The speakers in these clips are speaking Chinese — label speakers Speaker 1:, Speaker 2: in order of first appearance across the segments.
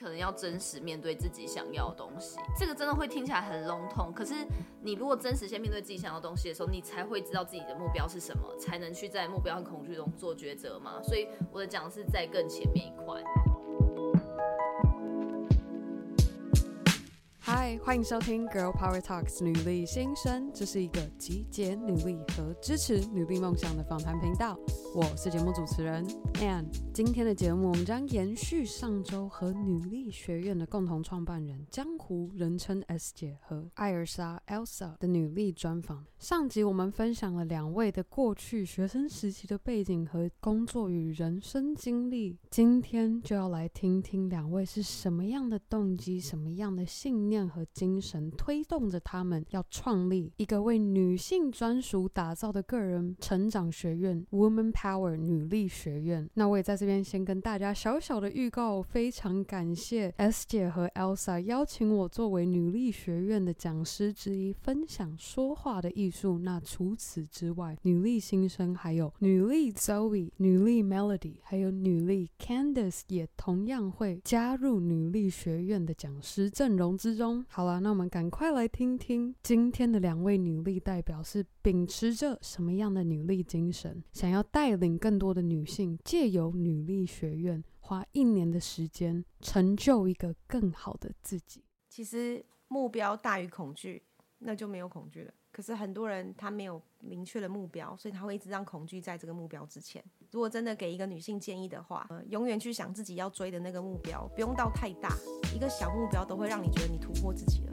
Speaker 1: 可能要真实面对自己想要的东西。这个真的会听起来很笼统，可是你如果真实先面对自己想要的东西的时候，你才会知道自己的目标是什么，才能去在目标和恐惧中做抉择嘛。所以我的讲是在更前面一
Speaker 2: 块。欢迎收听《Girl Power Talks》女力新生，这是一个集结女力和支持女力梦想的访谈频道。我是节目主持人 Ann。今天的节目，我们将延续上周和女力学院的共同创办人江湖人称 S 姐和艾尔莎 Elsa 的女力专访。上集我们分享了两位的过去学生时期的背景和工作与人生经历，今天就要来听听两位是什么样的动机、什么样的信念和精神推动着他们要创立一个为女性专属打造的个人成长学院 Woman。Power 女力学院，那我也在这边先跟大家小小的预告，非常感谢 S 姐和 Elsa 邀请我作为女力学院的讲师之一，分享说话的艺术。那除此之外，女力新生还有女力 Zoe、女力 Melody，还有女力 Candice 也同样会加入女力学院的讲师阵容之中。好了，那我们赶快来听听今天的两位女力代表是秉持着什么样的女力精神，想要带。带领更多的女性，借由女力学院，花一年的时间，成就一个更好的自己。
Speaker 3: 其实目标大于恐惧，那就没有恐惧了。可是很多人他没有明确的目标，所以他会一直让恐惧在这个目标之前。如果真的给一个女性建议的话，呃，永远去想自己要追的那个目标，不用到太大，一个小目标都会让你觉得你突破自己了。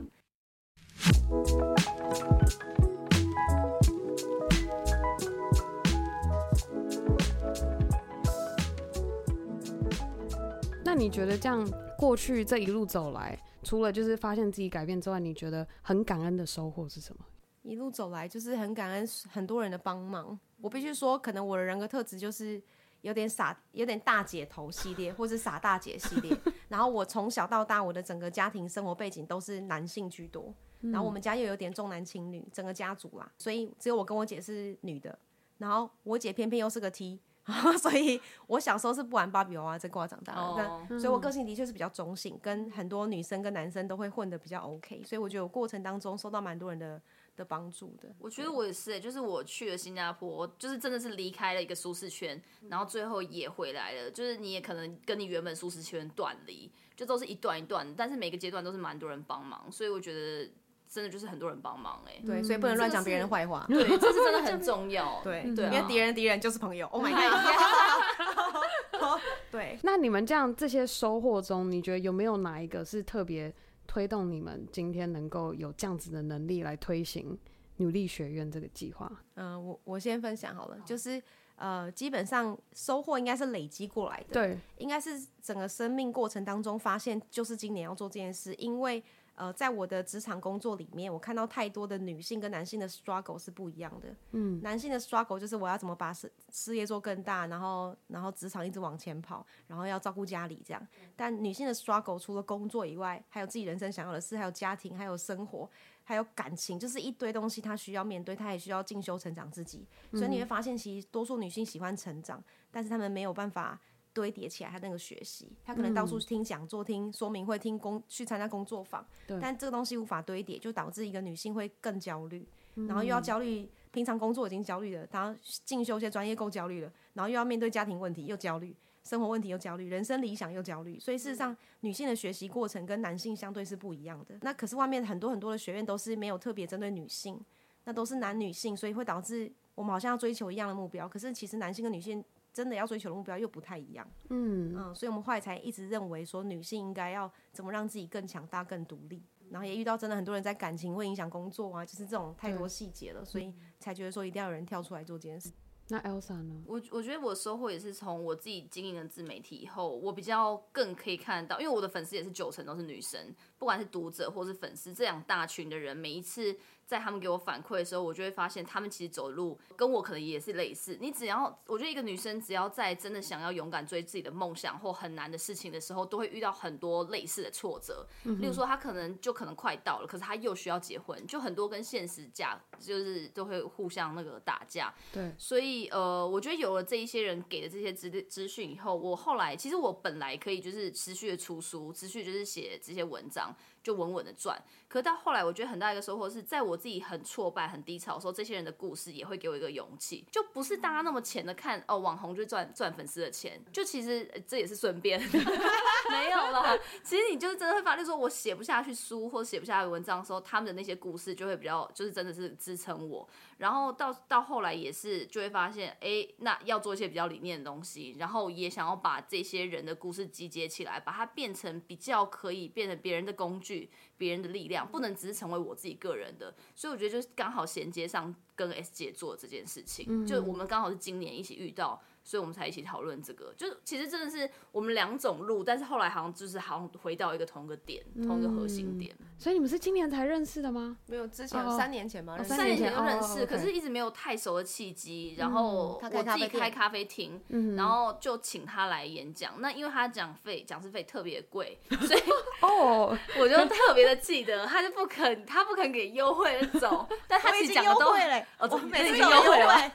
Speaker 2: 那你觉得这样过去这一路走来，除了就是发现自己改变之外，你觉得很感恩的收获是什么？
Speaker 3: 一路走来就是很感恩很多人的帮忙。我必须说，可能我的人格特质就是有点傻，有点大姐头系列，或是傻大姐系列。然后我从小到大，我的整个家庭生活背景都是男性居多，然后我们家又有点重男轻女，整个家族啦，所以只有我跟我姐是女的，然后我姐偏偏又是个 T。所以，我小时候是不玩芭比娃娃这挂长大的，oh. 所以我个性的确是比较中性，跟很多女生跟男生都会混的比较 OK。所以我觉得我过程当中受到蛮多人的的帮助的。
Speaker 1: 我觉得我也是、欸，就是我去了新加坡，就是真的是离开了一个舒适圈，然后最后也回来了。就是你也可能跟你原本舒适圈断离，就都是一段一段，但是每个阶段都是蛮多人帮忙，所以我觉得。真的就是很多人帮忙哎、欸，
Speaker 3: 对，所以不能乱讲别人的坏话，
Speaker 1: 对，这是真的很重要，
Speaker 3: 对对，因为敌人的敌人就是朋友。Oh my god！对，
Speaker 2: 那你们这样这些收获中，你觉得有没有哪一个是特别推动你们今天能够有这样子的能力来推行努力学院这个计划？
Speaker 3: 嗯、呃，我我先分享好了，就是呃，基本上收获应该是累积过来的，
Speaker 2: 对，
Speaker 3: 应该是整个生命过程当中发现，就是今年要做这件事，因为。呃，在我的职场工作里面，我看到太多的女性跟男性的 struggle 是不一样的。嗯，男性的 struggle 就是我要怎么把事事业做更大，然后然后职场一直往前跑，然后要照顾家里这样。但女性的 struggle 除了工作以外，还有自己人生想要的事，还有家庭，还有生活，还有感情，就是一堆东西，她需要面对，她也需要进修成长自己。所以你会发现，其实多数女性喜欢成长，但是她们没有办法。堆叠起来，他那个学习，他可能到处听讲座、听说明会、听工去参加工作坊，但这个东西无法堆叠，就导致一个女性会更焦虑，然后又要焦虑，平常工作已经焦虑了，然后进修一些专业够焦虑了，然后又要面对家庭问题又焦虑，生活问题又焦虑，人生理想又焦虑，所以事实上，女性的学习过程跟男性相对是不一样的。那可是外面很多很多的学院都是没有特别针对女性，那都是男女性，所以会导致我们好像要追求一样的目标，可是其实男性跟女性。真的要追求的目标又不太一样，嗯嗯，所以我们后来才一直认为说女性应该要怎么让自己更强大、更独立，然后也遇到真的很多人在感情会影响工作啊，就是这种太多细节了，所以才觉得说一定要有人跳出来做这件事。
Speaker 2: 那 Elsa 呢？
Speaker 1: 我我觉得我收获也是从我自己经营了自媒体以后，我比较更可以看得到，因为我的粉丝也是九成都是女生，不管是读者或是粉丝这两大群的人，每一次在他们给我反馈的时候，我就会发现他们其实走的路跟我可能也是类似。你只要，我觉得一个女生只要在真的想要勇敢追自己的梦想或很难的事情的时候，都会遇到很多类似的挫折。例如说，她可能就可能快到了，可是她又需要结婚，就很多跟现实价就是都会互相那个打架。
Speaker 2: 对，
Speaker 1: 所。以呃，我觉得有了这一些人给的这些资资讯以后，我后来其实我本来可以就是持续的出书，持续就是写这些文章。上，就稳稳的赚，可是到后来，我觉得很大一个收获是在我自己很挫败、很低潮的时候，这些人的故事也会给我一个勇气。就不是大家那么浅的看哦，网红就赚赚粉丝的钱，就其实这也是顺便，没有了。其实你就是真的会发现，说我写不下去书或写不下去文章的时候，他们的那些故事就会比较，就是真的是支撑我。然后到到后来也是就会发现，哎，那要做一些比较理念的东西，然后也想要把这些人的故事集结起来，把它变成比较可以变成别人的工具、别人的力量，不能只是成为我自己个人的。所以我觉得就是刚好衔接上跟 S 姐做这件事情，嗯、就我们刚好是今年一起遇到。所以我们才一起讨论这个，就是其实真的是我们两种路，但是后来好像就是好像回到一个同一个点，嗯、同一个核心点。
Speaker 2: 所以你们是今年才认识的吗？
Speaker 3: 没有，之前三年前吗，
Speaker 1: 三年前就认识，可是一直没有太熟的契机。然后我自己开咖啡厅，然后就请他来演讲。那因为他讲费讲师费特别贵，所以 哦，我就特别的记得，他就不肯，他不肯给优惠的走，但他其实讲的都会嘞，哦，我每次都优惠了，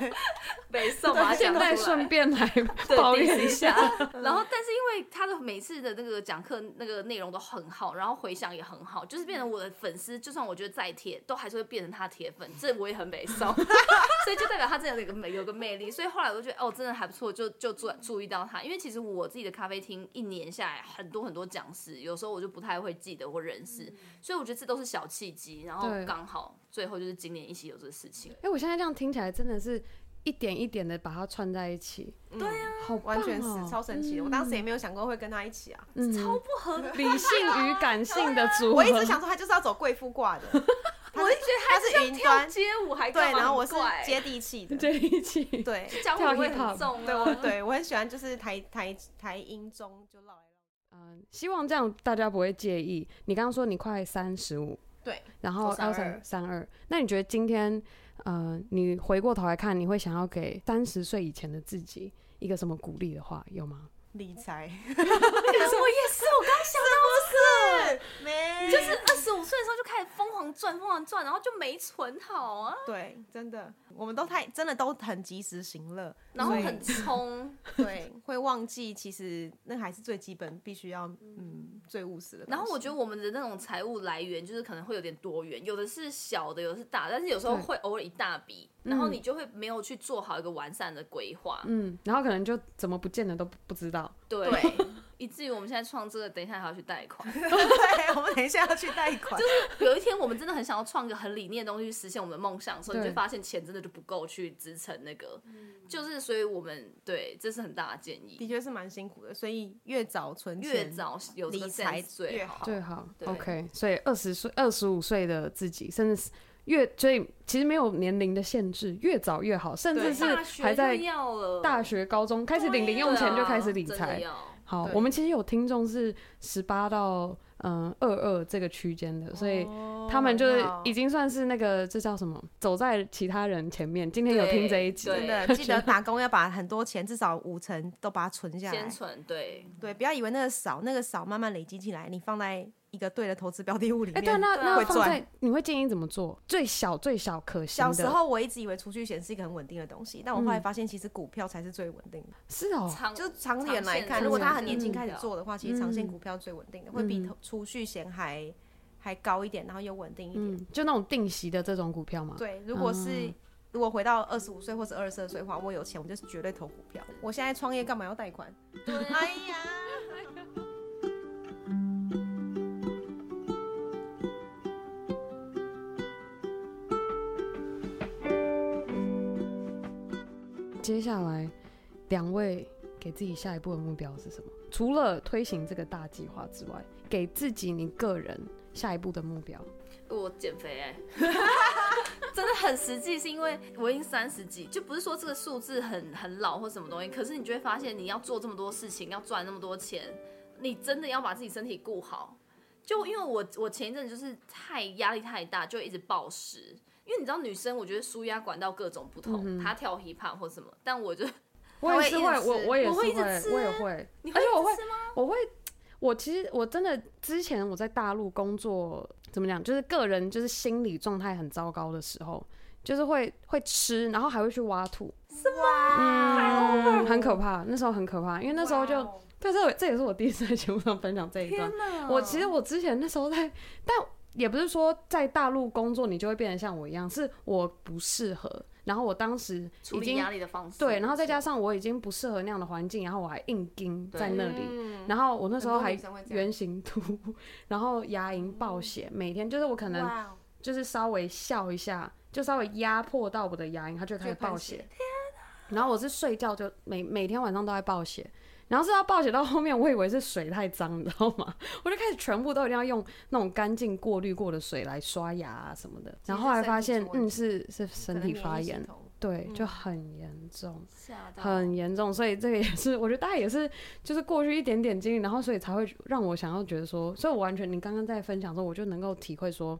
Speaker 1: 没送啊，讲。
Speaker 2: 再顺便来 抱怨一下，
Speaker 1: 然后但是因为他的每次的那个讲课那个内容都很好，然后回响也很好，就是变成我的粉丝，就算我觉得再铁，都还是会变成他铁粉，这我也很没送，所以就代表他真的有个魅有个魅力，所以后来我就觉得哦，真的还不错，就就注注意到他，因为其实我自己的咖啡厅一年下来很多很多讲师，有时候我就不太会记得或认识，所以我觉得这都是小契机，然后刚好最后就是今年一起有这个事情。
Speaker 2: 哎，我现在这样听起来真的是。一点一点的把它串在一起，
Speaker 3: 对呀，好，完全是超神奇的。我当时也没有想过会跟他一起啊，
Speaker 1: 超不合
Speaker 2: 理。性与感性的组合。
Speaker 3: 我一直想说他就是要走贵妇挂的，
Speaker 1: 我一直觉得他是云端。街舞还
Speaker 3: 对，然后我是接地气的，
Speaker 2: 接地气，
Speaker 3: 对，
Speaker 1: 跳会很重，
Speaker 3: 对，我对我很喜欢，就是台台台音中就绕来绕。
Speaker 2: 嗯，希望这样大家不会介意。你刚刚说你快三十五，
Speaker 3: 对，
Speaker 2: 然后二。三二，那你觉得今天？呃，你回过头来看，你会想要给三十岁以前的自己一个什么鼓励的话，有吗？
Speaker 3: 理财，
Speaker 1: 我也是，我刚想到是，没，就是二十五岁的时候就开始疯狂赚，疯狂赚，然后就没存好啊。
Speaker 3: 对，真的，我们都太真的都很及时行乐，
Speaker 1: 然后很冲，
Speaker 3: 对，会忘记其实那还是最基本，必须要嗯最务实的。
Speaker 1: 然后我觉得我们的那种财务来源就是可能会有点多元，有的是小的，有的是大，但是有时候会偶尔一大笔。然后你就会没有去做好一个完善的规划，
Speaker 2: 嗯，然后可能就怎么不见得都不知道，
Speaker 1: 对，以至于我们现在创这个，等一下还要去贷款，
Speaker 3: 对，我们等一下要去贷款，
Speaker 1: 就是有一天我们真的很想要创个很理念的东西去实现我们的梦想的时候，你就发现钱真的就不够去支撑那个，就是所以我们对这是很大的建议，
Speaker 3: 的确是蛮辛苦的，所以越早存钱
Speaker 1: 越早有理财最好
Speaker 2: 最好，OK，所以二十岁二十五岁的自己，甚至是。越所以其实没有年龄的限制，越早越好，甚至是还在大学、高中开始领零用钱就开始理财。好，我们其实有听众是十八到嗯二二这个区间的，所以他们就是已经算是那个这叫什么，走在其他人前面。今天有听这一集，
Speaker 3: 真的记得打工要把很多钱，至少五成都把它存下来，
Speaker 1: 先存。对
Speaker 3: 对，不要以为那个少，那个少慢慢累积起来，你放在。一个对的投资标的物里面，哎，
Speaker 2: 对，那那放在你会建议怎么做？最小最小可行。
Speaker 3: 小时候我一直以为储蓄险是一个很稳定的东西，但我后来发现其实股票才是最稳定的。
Speaker 2: 是哦，
Speaker 3: 就长远来看，如果他很年轻开始做的话，其实长线股票最稳定的，会比储蓄险还还高一点，然后又稳定一点。
Speaker 2: 就那种定息的这种股票吗？
Speaker 3: 对，如果是如果回到二十五岁或者二十二岁的话，我有钱，我就是绝对投股票。我现在创业干嘛要贷款？哎呀。
Speaker 2: 接下来，两位给自己下一步的目标是什么？除了推行这个大计划之外，给自己你个人下一步的目标？
Speaker 1: 我减肥哎、真的很实际，是因为我已经三十几，就不是说这个数字很很老或什么东西，可是你就会发现，你要做这么多事情，要赚那么多钱，你真的要把自己身体顾好。就因为我我前一阵就是太压力太大，就一直暴食。因为你知道女生，我觉得舒压管道各种不同，她跳 hiphop 或什么，但我就
Speaker 2: 我也是会，我我也是会，我也
Speaker 1: 会，
Speaker 2: 而且我会，我会，我其实我真的之前我在大陆工作，怎么讲，就是个人就是心理状态很糟糕的时候，就是会会吃，然后还会去挖土，
Speaker 3: 是吗？
Speaker 2: 嗯，很可怕，那时候很可怕，因为那时候就，对，这这也是我第一次在节目上分享这一段。我其实我之前那时候在，但也不是说在大陆工作你就会变得像我一样，是我不适合。然后我当时已经
Speaker 1: 压力的方式，
Speaker 2: 对，然后再加上我已经不适合那样的环境，然后我还硬盯在那里，嗯、然后我那时候还圆形秃，然后牙龈爆血，嗯、每天就是我可能就是稍微笑一下，就稍微压迫到我的牙龈，它就开始爆血。然后我是睡觉就每每天晚上都在爆血。然后是要暴雪到后面，我以为是水太脏，你知道吗？我就开始全部都一定要用那种干净过滤过的水来刷牙啊什么的。然后后来发现，嗯，是是身体发炎，对，就很严重，很严重。所以这个也是，我觉得大家也是，就是过去一点点经历，然后所以才会让我想要觉得说，所以我完全你刚刚在分享的时候，我就能够体会说，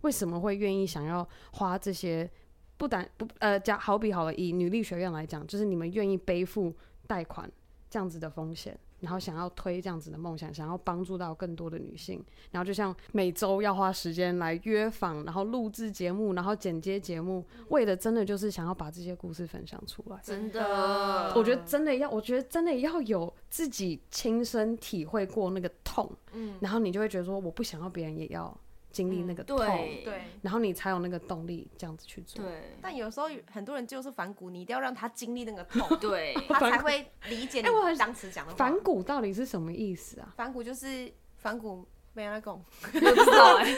Speaker 2: 为什么会愿意想要花这些，不但不呃，加好比好了，以女力学院来讲，就是你们愿意背负贷款。这样子的风险，然后想要推这样子的梦想，想要帮助到更多的女性，然后就像每周要花时间来约访，然后录制节目，然后剪接节目，为的真的就是想要把这些故事分享出来。
Speaker 1: 真的，
Speaker 2: 我觉得真的要，我觉得真的要有自己亲身体会过那个痛，嗯，然后你就会觉得说，我不想要别人也要。经历那个痛，
Speaker 3: 对，
Speaker 2: 然后你才有那个动力这样子去做。
Speaker 1: 对，
Speaker 3: 但有时候很多人就是反骨，你一定要让他经历那个痛，
Speaker 1: 对，
Speaker 3: 他才会理解你当时讲的话。
Speaker 2: 反骨到底是什么意思啊？
Speaker 3: 反骨就是反骨，没人讲，
Speaker 1: 不知道哎，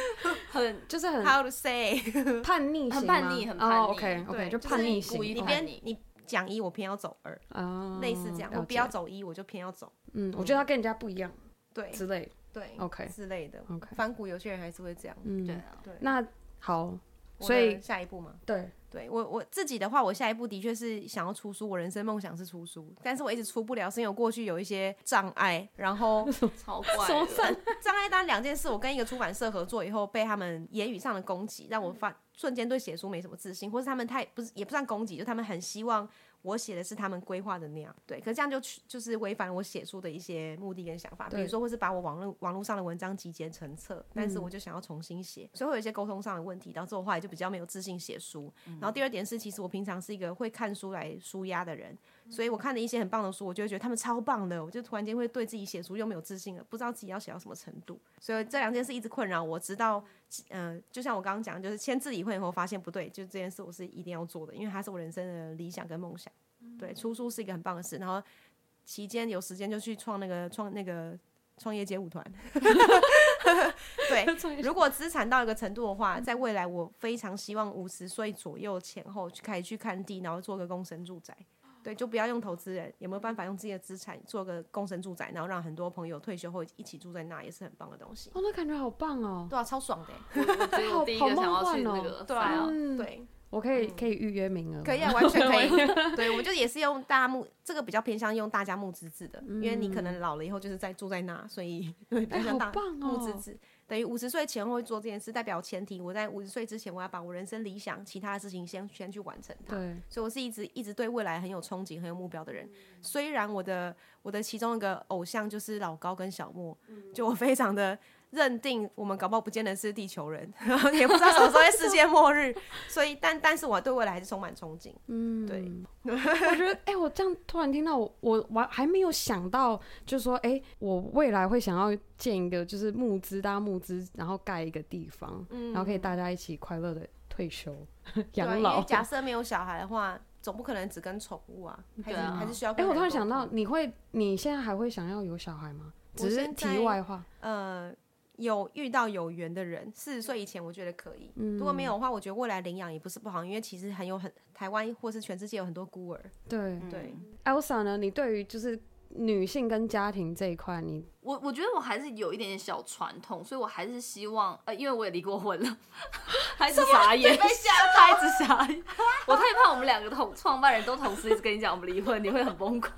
Speaker 1: 很
Speaker 2: 就是很
Speaker 3: How to say
Speaker 2: 叛逆，
Speaker 1: 很叛逆，很叛逆。
Speaker 2: OK OK，就叛逆型。
Speaker 3: 你偏你讲一，我偏要走二，类似这样。我不要走一，我就偏要走。
Speaker 2: 嗯，我觉得他跟人家不一样，
Speaker 3: 对，
Speaker 2: 之类。
Speaker 3: 对
Speaker 2: ，OK
Speaker 3: 之类的
Speaker 2: ，OK，
Speaker 3: 反骨有些人还是会这样，
Speaker 2: 嗯，
Speaker 1: 对
Speaker 3: 对。
Speaker 2: 那好，所以
Speaker 3: 下一步嘛，
Speaker 2: 对，
Speaker 3: 对我我自己的话，我下一步的确是想要出书，我人生梦想是出书，但是我一直出不了，是因为我过去有一些障碍，然后
Speaker 1: 超怪，
Speaker 3: 障碍单两件事，我跟一个出版社合作以后，被他们言语上的攻击，让我发瞬间对写书没什么自信，或是他们太不是也不算攻击，就他们很希望。我写的是他们规划的那样，对，可是这样就就是违反我写书的一些目的跟想法，比如说或是把我网络网络上的文章集结成册，但是我就想要重新写，嗯、所以会有一些沟通上的问题，导致我后来就比较没有自信写书。嗯、然后第二点是，其实我平常是一个会看书来舒压的人。所以我看了一些很棒的书，我就会觉得他们超棒的，我就突然间会对自己写书又没有自信了，不知道自己要写到什么程度。所以这两件事一直困扰我，直到嗯、呃，就像我刚刚讲，就是签字离婚以后发现不对，就这件事我是一定要做的，因为它是我人生的理想跟梦想。对，出书是一个很棒的事，然后期间有时间就去创那个创那个创业街舞团。对，如果资产到一个程度的话，在未来我非常希望五十岁左右前后去开始去看地，然后做个共生住宅。对，就不要用投资人，有没有办法用自己的资产做个共生住宅，然后让很多朋友退休后一起住在那，也是很棒的东西。
Speaker 2: 哦，那感觉好棒哦！
Speaker 3: 对啊，超爽的。
Speaker 1: 我我第一个想要去那个，
Speaker 3: 对啊，对。
Speaker 2: 我可以可以预约名额，
Speaker 3: 可以啊，完全可以。对，我们就也是用大家募，这个比较偏向用大家募资制的，因为你可能老了以后就是在住在那，所以对，比较像大募资制。等于五十岁前会做这件事，代表前提我在五十岁之前，我要把我人生理想其他的事情先先去完成它。对，所以我是一直一直对未来很有憧憬、很有目标的人。虽然我的我的其中一个偶像就是老高跟小莫，就我非常的。认定我们搞不好不见得是地球人，也不知道什么时候会世界末日，所以但但是我对未来还是充满憧憬。嗯，对，
Speaker 2: 我觉得哎、欸，我这样突然听到我我我还没有想到，就是说哎、欸，我未来会想要建一个就是募资，大家募资，然后盖一个地方，嗯、然后可以大家一起快乐的退休养老。
Speaker 3: 假设没有小孩的话，总不可能只跟宠物啊，还是、啊、还是需要。哎、
Speaker 2: 欸，我突然想到，你会你现在还会想要有小孩吗？只是题外话，
Speaker 3: 呃。有遇到有缘的人，四十岁以前我觉得可以。嗯、如果没有的话，我觉得未来领养也不是不好，因为其实很有很台湾或是全世界有很多孤儿。
Speaker 2: 对
Speaker 3: 对
Speaker 2: ，Elsa 呢？你对于就是女性跟家庭这一块，你
Speaker 1: 我我觉得我还是有一点点小传统，所以我还是希望呃，因为我也离过婚了，孩子傻眼，被吓孩子傻眼，我太怕我们两个同创办人都同时一直跟你讲我们离婚，你会很崩溃。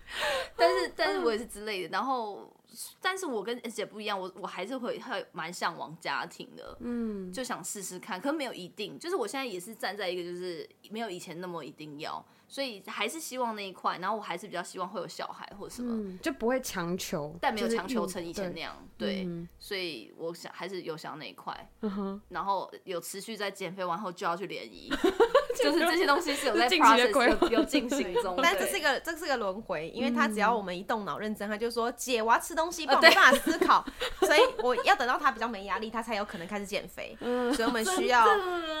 Speaker 1: 但是但是我也是之类的，然后。但是我跟 S 姐不一样，我我还是会会蛮向往家庭的，嗯，就想试试看，可是没有一定，就是我现在也是站在一个就是没有以前那么一定要，所以还是希望那一块，然后我还是比较希望会有小孩或者什么，
Speaker 2: 嗯、就不会强求，
Speaker 1: 但没有强求成以前那样，
Speaker 2: 对，
Speaker 1: 所以我想还是有想那一块，
Speaker 2: 嗯，
Speaker 1: 然后有持续在减肥完后就要去联谊，就是这些东西是有在
Speaker 2: process
Speaker 1: 有进行中，
Speaker 3: 但这是一个这是一个轮回，因为他只要我们一动脑认真，他就说姐我要吃东西，不然没办法思考，所以我要等到他比较没压力，他才有可能开始减肥，所以我们需要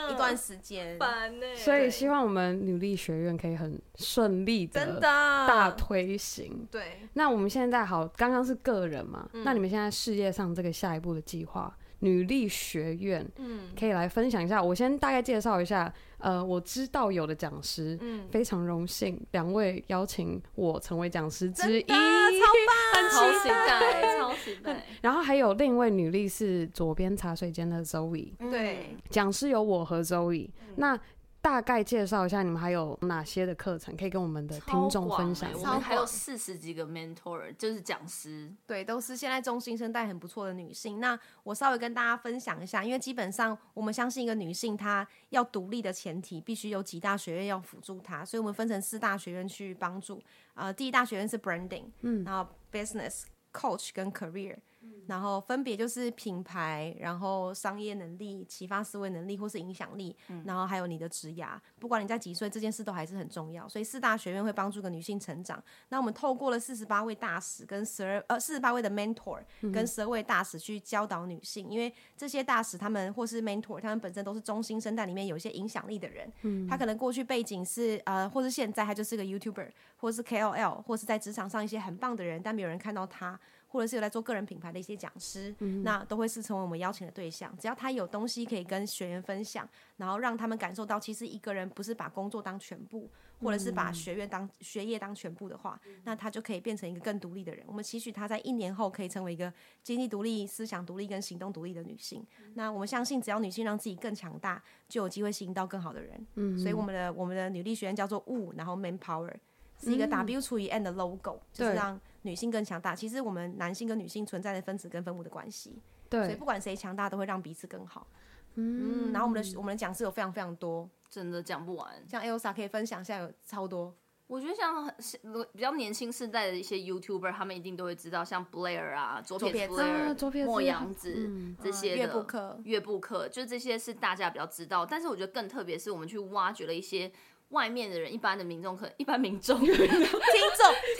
Speaker 3: 一段时间，
Speaker 2: 所以希望我们努力学院可以很顺利的。大推行。
Speaker 3: 对，
Speaker 2: 那我们现在好，刚刚是个人嘛，那你们现在事业上这个下一步的计划，女力学院，嗯，可以来分享一下。我先大概介绍一下，呃，我知道有的讲师，嗯，非常荣幸两位邀请我成为讲师之一，
Speaker 3: 超棒，
Speaker 1: 超期待，超期待。
Speaker 2: 然后还有另一位女力是左边茶水间的 Zoe，
Speaker 3: 对，
Speaker 2: 讲师有我和 Zoe，那。大概介绍一下你们还有哪些的课程可以跟我们的听众分享？
Speaker 1: 欸、我们还有四十几个 mentor，就是讲师，
Speaker 3: 对，都是现在中新生代很不错的女性。那我稍微跟大家分享一下，因为基本上我们相信一个女性她要独立的前提，必须有几大学院要辅助她，所以我们分成四大学院去帮助。呃，第一大学院是 branding，嗯，然后 business coach 跟 career。然后分别就是品牌，然后商业能力、启发思维能力或是影响力，嗯、然后还有你的职涯，不管你在几岁，这件事都还是很重要。所以四大学院会帮助个女性成长。那我们透过了四十八位大使跟十二呃四十八位的 mentor 跟十二位大使去教导女性，嗯、因为这些大使他们或是 mentor，他们本身都是中心生代里面有一些影响力的人。嗯，他可能过去背景是呃，或是现在他就是个 YouTuber，或是 KOL，或是在职场上一些很棒的人，但没有人看到他。或者是有在做个人品牌的一些讲师，嗯、那都会是成为我们邀请的对象。只要他有东西可以跟学员分享，然后让他们感受到，其实一个人不是把工作当全部，或者是把学院当学业当全部的话，嗯、那他就可以变成一个更独立的人。我们期许他在一年后可以成为一个经济独立、思想独立跟行动独立的女性。嗯、那我们相信，只要女性让自己更强大，就有机会吸引到更好的人。嗯，所以我们的我们的女力学院叫做 W，然后 Manpower 是一个 W 除以 N 的 logo，、嗯、就是让。女性更强大，其实我们男性跟女性存在的分子跟分母的关系，对，所以不管谁强大，都会让彼此更好。嗯，嗯，然后我们的我们的讲师有非常非常多，
Speaker 1: 真的讲不完。
Speaker 3: 像 Elsa 可以分享一下，有超多。
Speaker 1: 我觉得像比较年轻世代的一些 YouTuber，他们一定都会知道，像 Blair 啊，左撇子 Blair、莫阳子、嗯、这些的。
Speaker 3: 乐布克，
Speaker 1: 乐布克，就这些是大家比较知道。但是我觉得更特别是，我们去挖掘了一些。外面的人，一般的民众，可 能一般民 众、听众、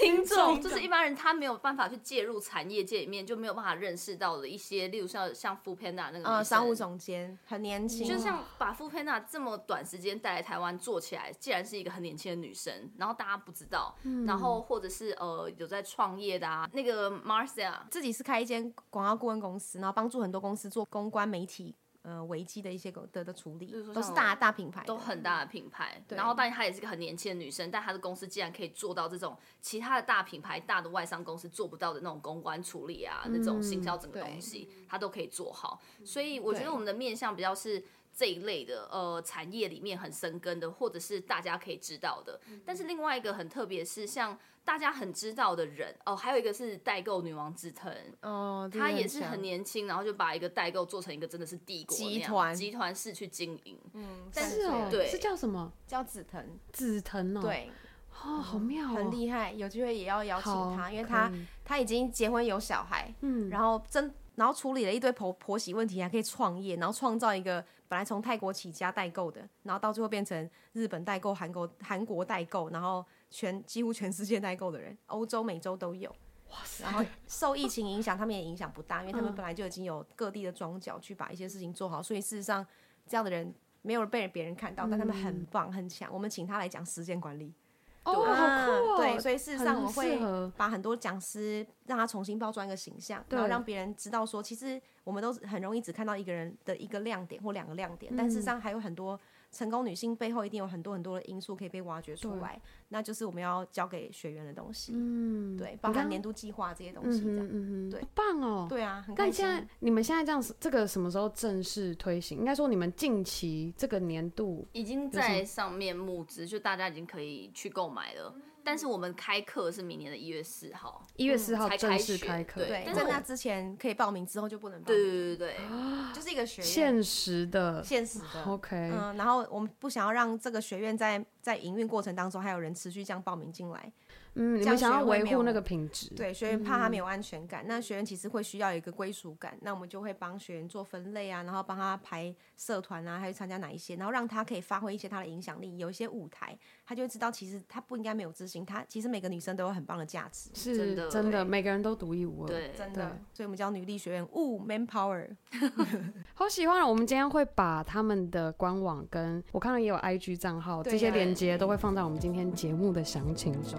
Speaker 1: 听众，就是一般人，他没有办法去介入产业界里面，就没有办法认识到的一些，例如像像 foodpanda 那个
Speaker 3: 呃商务总监，很年轻，
Speaker 1: 就像把 foodpanda 这么短时间带来台湾做起来，既然是一个很年轻的女生，然后大家不知道，嗯、然后或者是呃有在创业的啊，那个 Marcia
Speaker 3: 自己是开一间广告顾问公司，然后帮助很多公司做公关媒体。呃，危机的一些的的处理，都是大大品牌，
Speaker 1: 都很大的品牌。对然后，当然她也是个很年轻的女生，但她的公司竟然可以做到这种其他的大品牌、大的外商公司做不到的那种公关处理啊，嗯、那种行销整个东西，她都可以做好。所以，我觉得我们的面向比较是这一类的，呃，产业里面很深根的，或者是大家可以知道的。但是，另外一个很特别是像。大家很知道的人哦，还有一个是代购女王紫藤哦，她也是很年轻，然后就把一个代购做成一个真的是帝国集团集团式去经营。嗯，
Speaker 2: 但是哦，对，是叫什么？
Speaker 3: 叫紫藤，
Speaker 2: 紫藤哦，
Speaker 3: 对，
Speaker 2: 哦，好妙，
Speaker 3: 很厉害，有机会也要邀请他，因为他他已经结婚有小孩，嗯，然后真然后处理了一堆婆婆媳问题，还可以创业，然后创造一个本来从泰国起家代购的，然后到最后变成日本代购、韩国韩国代购，然后。全几乎全世界代购的人，欧洲、美洲都有。哇塞！然后受疫情影响，他们也影响不大，因为他们本来就已经有各地的庄脚去把一些事情做好，所以事实上这样的人没有被别人看到，但他们很棒很强。我们请他来讲时间管理。
Speaker 2: 哦，好酷哦！
Speaker 3: 对，所以事实上我们会把很多讲师让他重新包装一个形象，然后让别人知道说，其实我们都很容易只看到一个人的一个亮点或两个亮点，但事实上还有很多。成功女性背后一定有很多很多的因素可以被挖掘出来，那就是我们要教给学员的东西。嗯，对，包含年度计划这些东西，这样，嗯嗯对，
Speaker 2: 棒哦。
Speaker 3: 对啊，很开心。
Speaker 2: 但现在你们现在这样，这个什么时候正式推行？应该说你们近期这个年度
Speaker 1: 已经在上面募资，就大家已经可以去购买了。但是我们开课是明年的一月四号，
Speaker 2: 一月四号
Speaker 1: 才
Speaker 2: 正式
Speaker 1: 开
Speaker 2: 开课。
Speaker 3: 对，
Speaker 1: 但
Speaker 3: 在那之前可以报名，之后就不能报名。
Speaker 1: 对对对对，
Speaker 3: 就是一个学院，
Speaker 2: 限时的，
Speaker 3: 现实的。
Speaker 2: OK，
Speaker 3: 嗯，然后我们不想要让这个学院在在营运过程当中还有人持续这样报名进来。
Speaker 2: 嗯，你们想要维护那个品质，
Speaker 3: 对学员怕他没有安全感，嗯、那学员其实会需要一个归属感，那我们就会帮学员做分类啊，然后帮他排社团啊，还有参加哪一些，然后让他可以发挥一些他的影响力，有一些舞台，他就会知道其实他不应该没有自信，他其实每个女生都有很棒的价值，
Speaker 2: 是
Speaker 1: 真的，
Speaker 2: 真的每个人都独一无二，
Speaker 1: 对，
Speaker 3: 真的，所以我们叫女力学院，哦 Man Power，
Speaker 2: 好喜欢，我们今天会把他们的官网跟我看到也有 IG 账号，这些节都会放在我们今天节目的详情中。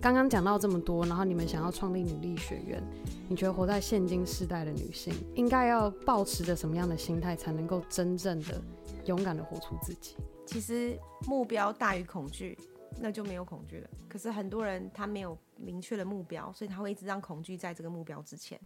Speaker 2: 刚刚讲到这么多，然后你们想要创立女力学院，你觉得活在现今世代的女性应该要抱持着什么样的心态，才能够真正的勇敢的活出自己？
Speaker 3: 其实目标大于恐惧，那就没有恐惧了。可是很多人他没有明确的目标，所以他会一直让恐惧在这个目标之前。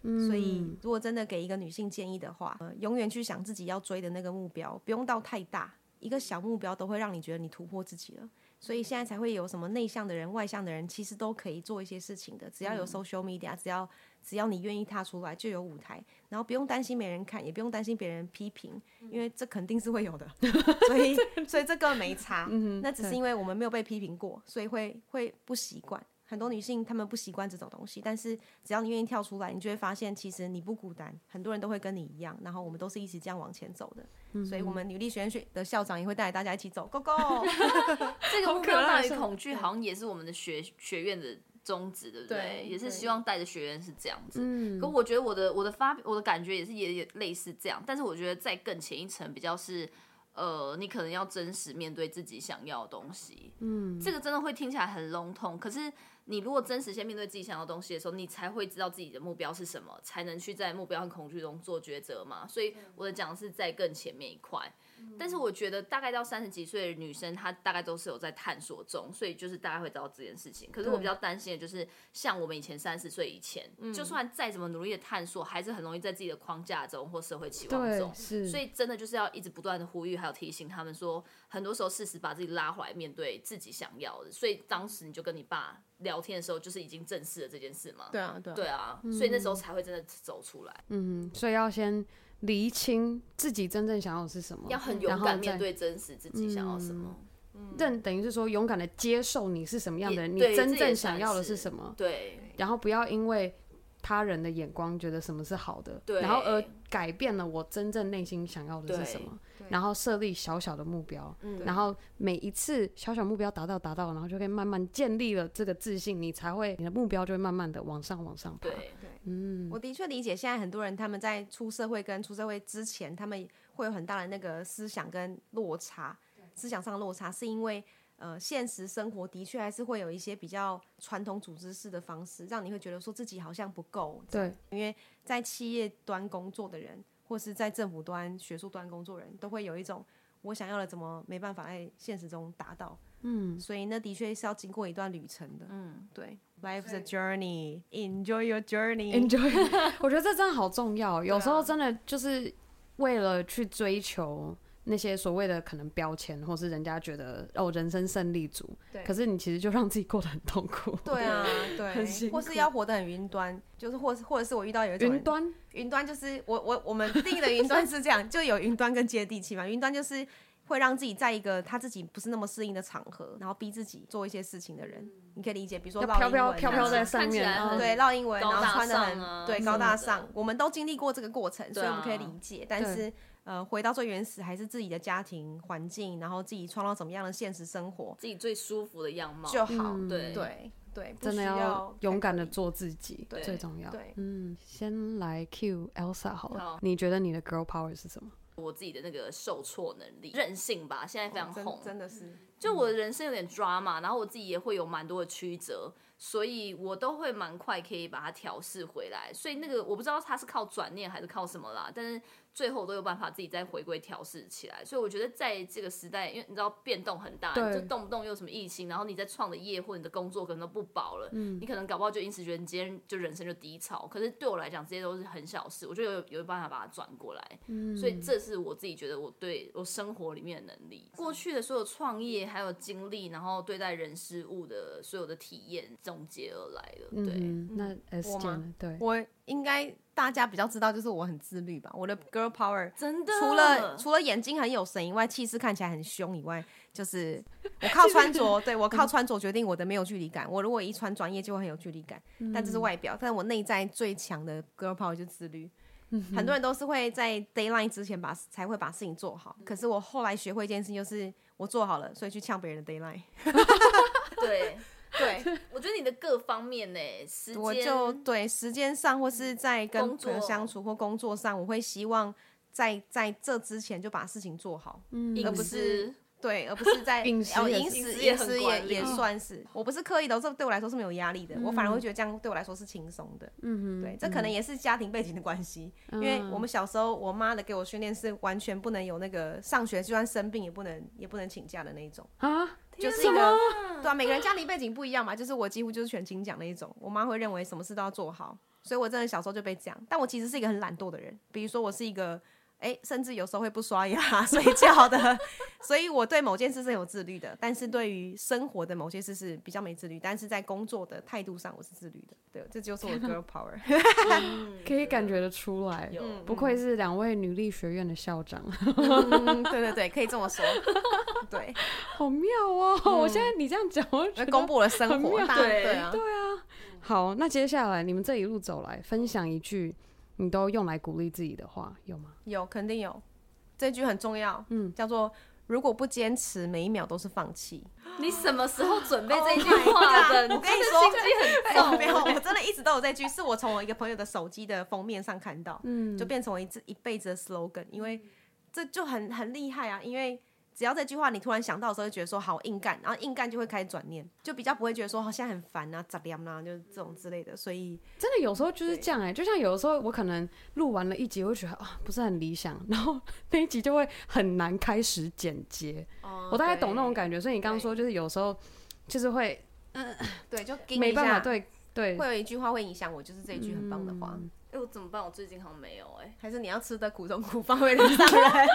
Speaker 3: 嗯，所以如果真的给一个女性建议的话，呃，永远去想自己要追的那个目标，不用到太大，一个小目标都会让你觉得你突破自己了。所以现在才会有什么内向的人、外向的人，其实都可以做一些事情的。只要有 social media，只要只要你愿意踏出来，就有舞台。然后不用担心没人看，也不用担心别人批评，因为这肯定是会有的。所以 所以这个没差。那只是因为我们没有被批评过，所以会会不习惯。很多女性她们不习惯这种东西，但是只要你愿意跳出来，你就会发现其实你不孤单，很多人都会跟你一样，然后我们都是一起这样往前走的。嗯、所以，我们女力学院学的校长也会带着大家一起走，Go Go！
Speaker 1: 这个目标大于恐惧，好像也是我们的学学院的宗旨，对不对？对，也是希望带着学员是这样子。嗯、可我觉得我的我的发我的感觉也是也也类似这样，但是我觉得在更前一层比较是。呃，你可能要真实面对自己想要的东西，嗯，这个真的会听起来很笼统。可是你如果真实先面对自己想要的东西的时候，你才会知道自己的目标是什么，才能去在目标和恐惧中做抉择嘛。所以我的讲是在更前面一块。但是我觉得大概到三十几岁的女生，她大概都是有在探索中，所以就是大家会知道这件事情。可是我比较担心的就是，像我们以前三十岁以前，就算再怎么努力的探索，还是很容易在自己的框架中或社会期望中。所以真的就是要一直不断的呼吁，还有提醒他们说，很多时候适时把自己拉回来，面对自己想要的。所以当时你就跟你爸聊天的时候，就是已经正视了这件事嘛。
Speaker 3: 对啊，对啊，
Speaker 1: 对啊。所以那时候才会真的走出来。
Speaker 2: 嗯，所以要先。厘清自己真正想要的是什么，
Speaker 1: 要很勇敢面对真实自己想要什么。
Speaker 2: 但等于是说，勇敢的接受你是什么样的人，你真正想要的是什么。
Speaker 1: 对。
Speaker 2: 然后不要因为他人的眼光觉得什么是好的，然后而改变了我真正内心想要的是什么。然后设立小小的目标，然后每一次小小目标达到达到，然后就可以慢慢建立了这个自信，你才会你的目标就会慢慢的往上往上爬。
Speaker 3: 对。嗯，我的确理解，现在很多人他们在出社会跟出社会之前，他们会有很大的那个思想跟落差，思想上的落差，是因为呃，现实生活的确还是会有一些比较传统组织式的方式，让你会觉得说自己好像不够。对，因为在企业端工作的人，或是在政府端、学术端工作人都会有一种我想要的怎么没办法在现实中达到。嗯，所以那的确是要经过一段旅程的。嗯，对，Life's a journey，enjoy your journey，enjoy。
Speaker 2: 我觉得这真的好重要，有时候真的就是为了去追求那些所谓的可能标签，或是人家觉得哦人生胜利组，对，可是你其实就让自己过得很痛苦。
Speaker 3: 对啊，对，或是要活得很云端，就是或是或者是我遇到有一种云端，云端就是我我我们定义的云端是这样，就有云端跟接地气嘛，云端就是。会让自己在一个他自己不是那么适应的场合，然后逼自己做一些事情的人，你可以理解，比如说
Speaker 2: 飘飘飘飘在上面，
Speaker 3: 对，绕英文，然后穿的很对高大上，我们都经历过这个过程，所以我们可以理解。但是呃，回到最原始，还是自己的家庭环境，然后自己创造怎么样的现实生活，
Speaker 1: 自己最舒服的样貌
Speaker 3: 就好。对对对，
Speaker 2: 真的要勇敢的做自己，最重要。对，嗯，先来 cue Elsa 好了，你觉得你的 girl power 是什么？
Speaker 1: 我自己的那个受挫能力、韧性吧，现在非常红，
Speaker 3: 真的是。
Speaker 1: 就我的人生有点 drama，然后我自己也会有蛮多的曲折，所以我都会蛮快可以把它调试回来。所以那个我不知道他是靠转念还是靠什么啦，但是。最后都有办法自己再回归调试起来，所以我觉得在这个时代，因为你知道变动很大，就动不动又什么疫情，然后你在创的业或你的工作可能都不保了，嗯，你可能搞不好就因此觉得你今天就人生就低潮。可是对我来讲，这些都是很小事，我觉得有有办法把它转过来，嗯，所以这是我自己觉得我对我生活里面的能力，过去的所有创业还有经历，然后对待人事物的所有的体验总结而来的。对，
Speaker 2: 嗯、那 S 姐？对，
Speaker 3: 我应该。大家比较知道，就是我很自律吧。我的 girl power
Speaker 1: 真的
Speaker 3: 除了除了眼睛很有神以外，气势看起来很凶以外，就是 我靠穿着，对 我靠穿着决定我的没有距离感。我如果一穿专业就会很有距离感，但这是外表。但是我内在最强的 girl power 就是自律。很多人都是会在 deadline 之前把才会把事情做好，可是我后来学会一件事情，就是我做好了，所以去抢别人的 deadline。
Speaker 1: 对。对，我觉得你的各方面呢，时间，
Speaker 3: 我就对时间上或是在跟朋友相处或工作上，我会希望在在这之前就把事情做好，
Speaker 1: 嗯，
Speaker 3: 而不是。对，而不是在 饮食，饮食也是也也算是，我不是刻意的，这对我来说是没有压力的，我反而会觉得这样对我来说是轻松的。嗯对，这可能也是家庭背景的关系，因为我们小时候我妈的给我训练是完全不能有那个上学就算生病也不能也不能请假的那一种。啊，就是一个对啊，每个人家庭背景不一样嘛，就是我几乎就是全勤奖那一种，我妈会认为什么事都要做好，所以我真的小时候就被这样，但我其实是一个很懒惰的人，比如说我是一个。哎，甚至有时候会不刷牙 睡觉的，所以我对某件事是有自律的，但是对于生活的某些事是比较没自律。但是在工作的态度上，我是自律的。对，这就是我的 girl power，
Speaker 2: 可以感觉得出来。不愧是两位女力学院的校长。
Speaker 3: 嗯，对对对，可以这么说。对，
Speaker 2: 好妙哦！我现在你这样讲，我觉得
Speaker 3: 公布我的生活，
Speaker 1: 对
Speaker 2: 对啊，对啊。好，那接下来你们这一路走来，分享一句。你都用来鼓励自己的话有吗？
Speaker 3: 有，肯定有。这句很重要，嗯，叫做“如果不坚持，每一秒都是放弃。”
Speaker 1: 你什么时候准备 这句话的？我跟你说，心机很重。
Speaker 3: 没有，我真的一直都有这句，是我从我一个朋友的手机的封面上看到，嗯，就变成我一一辈子的 slogan，因为这就很很厉害啊，因为。只要这句话你突然想到的时候，就觉得说好硬干，然后硬干就会开始转念，就比较不会觉得说好像很烦啊、咋样啊，就是这种之类的。所以
Speaker 2: 真的有时候就是这样哎、欸，就像有的时候我可能录完了一集，我会觉得啊不是很理想，然后那一集就会很难开始剪接。哦，我大概懂那种感觉。所以你刚刚说就是有时候就是会嗯
Speaker 3: 对，就
Speaker 2: 没办法对对，
Speaker 3: 会有一句话会影响我，就是这一句很棒的话。
Speaker 1: 哎、我怎么办？我最近好像没有哎、欸，
Speaker 3: 还是你要吃的苦中苦，方为人上人。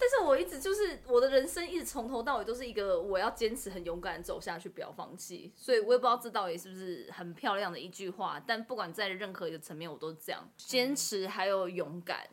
Speaker 1: 但是我一直就是我的人生一直从头到尾都是一个我要坚持很勇敢走下去，不要放弃。所以我也不知道这到底是不是很漂亮的一句话，但不管在任何一个层面，我都是这样坚持还有勇敢。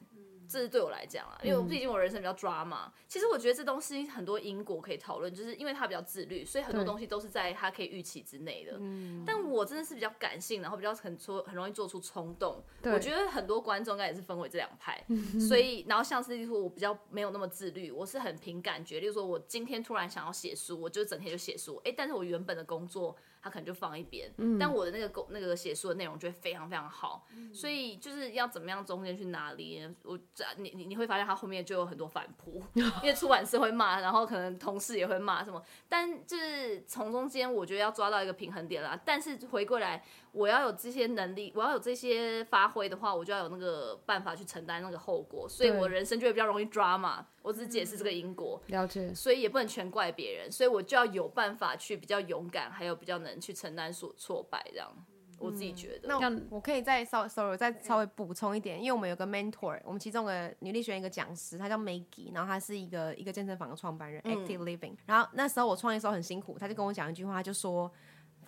Speaker 1: 这是对我来讲啊，因为毕竟我人生比较抓嘛。其实我觉得这东西很多因果可以讨论，就是因为他比较自律，所以很多东西都是在他可以预期之内的。但我真的是比较感性，然后比较很说很容易做出冲动。我觉得很多观众应该也是分为这两派。所以，然后像是例如说我比较没有那么自律，我是很凭感觉。例如说我今天突然想要写书，我就整天就写书。哎，但是我原本的工作。他可能就放一边，嗯、但我的那个狗那个写书的内容就会非常非常好，嗯、所以就是要怎么样中间去拿捏，我这你你你会发现他后面就有很多反扑，因为出版社会骂，然后可能同事也会骂什么，但就是从中间我觉得要抓到一个平衡点啦，但是回过来。我要有这些能力，我要有这些发挥的话，我就要有那个办法去承担那个后果，所以我人生就会比较容易抓嘛。我只是解释这个因果，
Speaker 2: 了解，
Speaker 1: 所以也不能全怪别人，所以我就要有办法去比较勇敢，还有比较能去承担所挫败这样。我自己觉得，
Speaker 3: 那我，可以再稍 sorry 再稍微补充一点，因为我们有个 mentor，我们其中的女力学院一个讲师，她叫 Maggie，然后她是一个一个健身房的创办人、嗯、Active Living，然后那时候我创业的时候很辛苦，她就跟我讲一句话，她就说。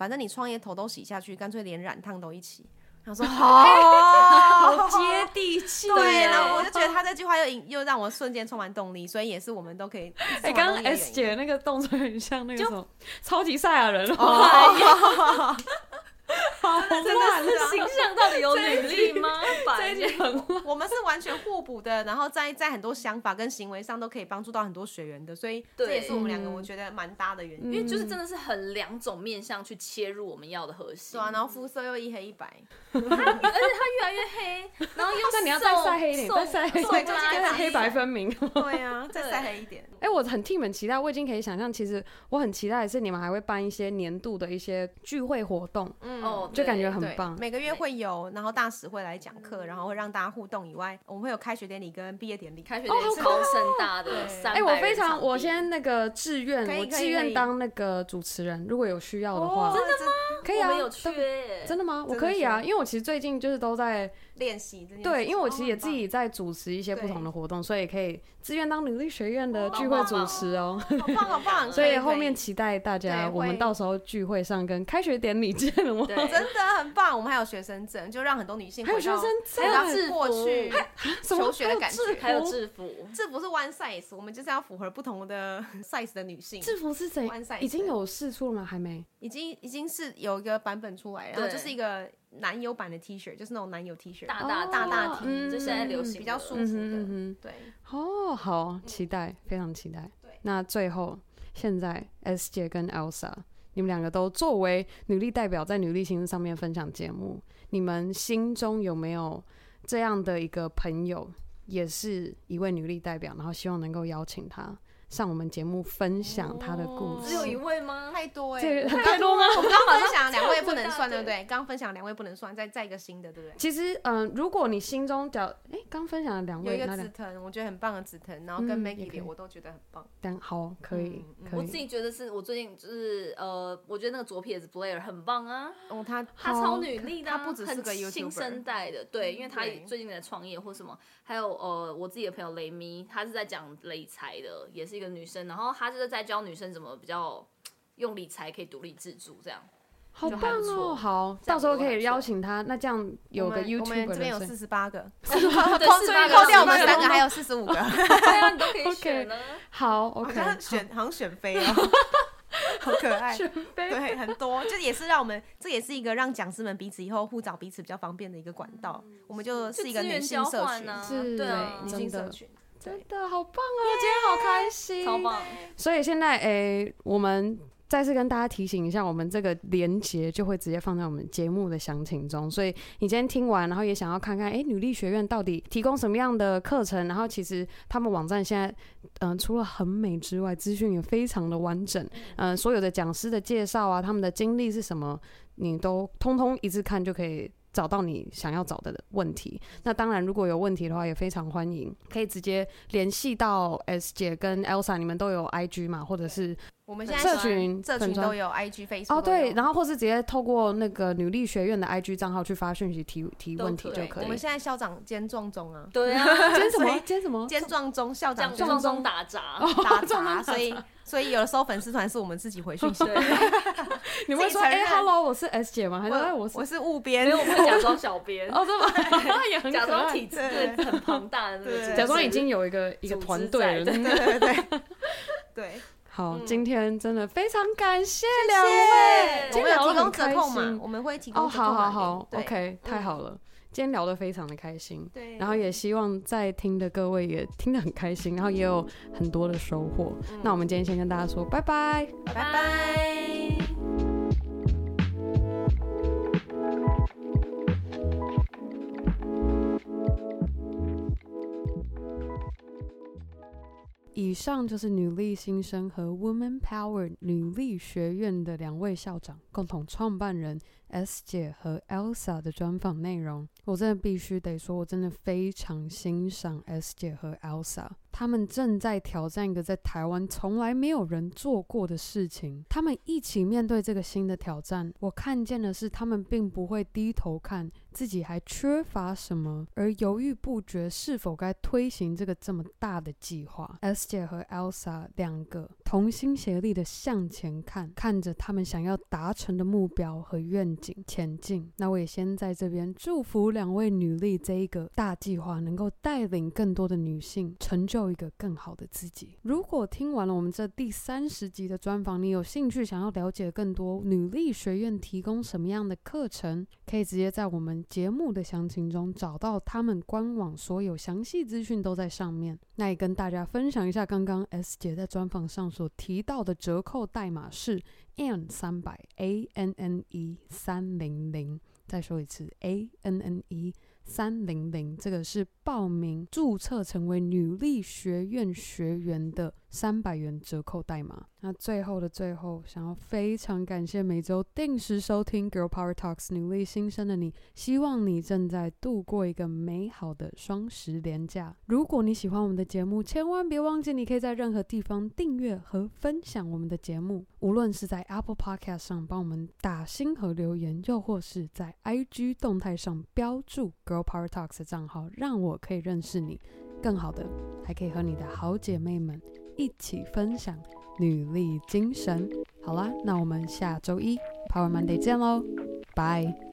Speaker 3: 反正你创业头都洗下去，干脆连染烫都一起。他说 好，
Speaker 2: 好接地气。
Speaker 3: 对，然后我就觉得他这句话又又让我瞬间充满动力，所以也是我们都可以。
Speaker 2: 哎，刚刚 S 姐那个动作很像那个什么超级赛亚人哦。
Speaker 1: 好，真的是形象到底有女力
Speaker 2: 吗？这一起很好。
Speaker 3: 我们是完全互补的，然后在在很多想法跟行为上都可以帮助到很多学员的，所以这也是我们两个我觉得蛮搭的原因。
Speaker 1: 因为就是真的是很两种面向去切入我们要的核心。
Speaker 3: 对啊，然后肤色又一黑一白，
Speaker 1: 而且他越来越黑，然后又
Speaker 2: 那你要再晒黑一点，再晒黑一点，就是黑白分明。
Speaker 3: 对啊，再晒黑一点。
Speaker 2: 哎，我很替你们期待，我已经可以想象，其实我很期待的是你们还会办一些年度的一些聚会活动，嗯，就感觉很棒。
Speaker 3: 每个月会有，然后大使会来讲课，然后会让大家互动以外，我们会有开学典礼跟毕业典礼。
Speaker 1: 开学典礼是超盛大的，哎，
Speaker 2: 我非常，我先那个志愿，我志愿当那个主持人，如果有需要的话，
Speaker 1: 真的吗？
Speaker 2: 可以啊，
Speaker 1: 有缺，
Speaker 2: 真的吗？我可以啊，因为我其实最近就是都在。
Speaker 3: 练习这件事
Speaker 2: 对，因为我其实也自己在主持一些不同的活动，所以可以自愿当努力学院的聚会主持哦。
Speaker 3: 好棒好棒！
Speaker 2: 所以后面期待大家，我们到时候聚会上跟开学典礼见了。
Speaker 3: 对，真的很棒。我们还有学生证，就让很多女性
Speaker 2: 还有学生证，
Speaker 3: 还有过去 求学的感觉，
Speaker 1: 还有制服。
Speaker 3: 制服是 one size，我们就是要符合不同的 size 的女性。
Speaker 2: 制服是谁已经有试出了吗？还没？
Speaker 3: 已经已经是有一个版本出来，然后就是一个。男友版的 T 恤就是那种男友 T 恤，
Speaker 1: 大大大大 T，就现在流行
Speaker 3: 比较舒服的。对，
Speaker 2: 哦，好期待，非常期待。对，那最后现在 S 姐跟 Elsa，你们两个都作为女力代表，在女力新生上面分享节目，你们心中有没有这样的一个朋友，也是一位女力代表，然后希望能够邀请她上我们节目分享他的故事，
Speaker 1: 只有一位吗？
Speaker 3: 太多哎，
Speaker 2: 太多吗？
Speaker 3: 我们刚分享两能算，对不对？刚分享两位不能算，再再一个新的，对不对？
Speaker 2: 其实，嗯，如果你心中叫，哎，刚分享了两位，
Speaker 3: 有一个紫藤，我觉得很棒的紫藤，然后跟 Maggie 我都觉得很棒。
Speaker 2: 但好，可以，
Speaker 1: 我自己觉得是我最近就是呃，我觉得那个左撇子 Blair 很棒啊，
Speaker 3: 哦，他
Speaker 1: 他超女力的，
Speaker 3: 他不只是个
Speaker 1: 新生代的，对，因为他最近在创业或什么，还有呃，我自己的朋友雷咪，他是在讲理财的，也是一个女生，然后。他就是在教女生怎么比较用理财可以独立自主，这样
Speaker 2: 好棒哦！好，到时候可以邀请他。那这样有个 YouTube，
Speaker 3: 我们这边有四十八个，
Speaker 1: 对，四十八个，
Speaker 3: 扣掉我们三个，还有四十五个，
Speaker 1: 这样你都可以选了。
Speaker 2: 好，OK，
Speaker 3: 选好像选妃哦，好可爱，选妃对，很多，就也是让我们，这也是一个让讲师们彼此以后互找彼此比较方便的一个管道。我们就是一个女性社群，
Speaker 2: 是，
Speaker 3: 对，女性社群。
Speaker 2: 真的好棒啊！我今天好开心，
Speaker 1: 超棒。
Speaker 2: 所以现在，哎、欸，我们再次跟大家提醒一下，我们这个连接就会直接放在我们节目的详情中。所以你今天听完，然后也想要看看，哎、欸，女力学院到底提供什么样的课程？然后其实他们网站现在，嗯、呃，除了很美之外，资讯也非常的完整。嗯、呃，所有的讲师的介绍啊，他们的经历是什么，你都通通一次看就可以。找到你想要找的问题，那当然如果有问题的话，也非常欢迎，可以直接联系到 S 姐跟 Elsa，你们都有 IG 嘛，或者是
Speaker 3: 我们现在
Speaker 2: 社群
Speaker 3: 社群都有 IG Facebook
Speaker 2: 哦，对，然后或是直接透过那个女力学院的 IG 账号去发讯息提提问题就可以。
Speaker 3: 我们现在校长兼撞钟啊，
Speaker 1: 对啊，
Speaker 2: 兼什么？兼什么？
Speaker 3: 兼撞钟，校长
Speaker 1: 撞钟打杂
Speaker 3: 打杂，所以。所以有的时候粉丝团是我们自己回讯息，
Speaker 2: 你会说哎，Hello，我是 S 姐吗？还是哎，我
Speaker 3: 我是务编，
Speaker 1: 因为我们会假装小编。
Speaker 2: 哦，对吗？也 很
Speaker 1: 假装体质很庞大的那个，
Speaker 2: 假装已经有一个一个团队了，对对对 对。好，今天真的非常感谢两位，
Speaker 3: 我们有提供折扣吗？我们会提供
Speaker 2: 哦，好好好，OK，太好了。今天聊得非常的开心，对，然后也希望在听的各位也听得很开心，然后也有很多的收获。嗯、那我们今天先跟大家说拜拜，
Speaker 3: 拜拜。
Speaker 2: 以上就是女力新生和 Woman Power 女力学院的两位校长共同创办人 S 姐和 Elsa 的专访内容。我真的必须得说，我真的非常欣赏 S 姐和 Elsa。他们正在挑战一个在台湾从来没有人做过的事情。他们一起面对这个新的挑战。我看见的是，他们并不会低头看自己还缺乏什么，而犹豫不决是否该推行这个这么大的计划。S 姐和 Elsa 两个同心协力的向前看，看着他们想要达成的目标和愿景前进。那我也先在这边祝福两位女力这一个大计划，能够带领更多的女性成就一个更好的自己。如果听完了我们这第三十集的专访，你有兴趣想要了解更多女力学院提供什么样的课程，可以直接在我们节目的详情中找到他们官网，所有详细资讯都在上面。那也跟大家分享一下，刚刚 S 姐在专访上所提到的折扣代码是 N 三百 A N N E 三零零。再说一次 A N N E。三零零，这个是报名注册成为女力学院学员的三百元折扣代码。那最后的最后，想要非常感谢每周定时收听《Girl Power Talks》女力新生的你，希望你正在度过一个美好的双十连假。如果你喜欢我们的节目，千万别忘记，你可以在任何地方订阅和分享我们的节目，无论是在 Apple Podcast 上帮我们打星和留言，又或是在 IG 动态上标注 Girl Power Talks 的账号，让我可以认识你。更好的，还可以和你的好姐妹们一起分享。女力精神，好啦，那我们下周一 Power Monday 见喽，拜。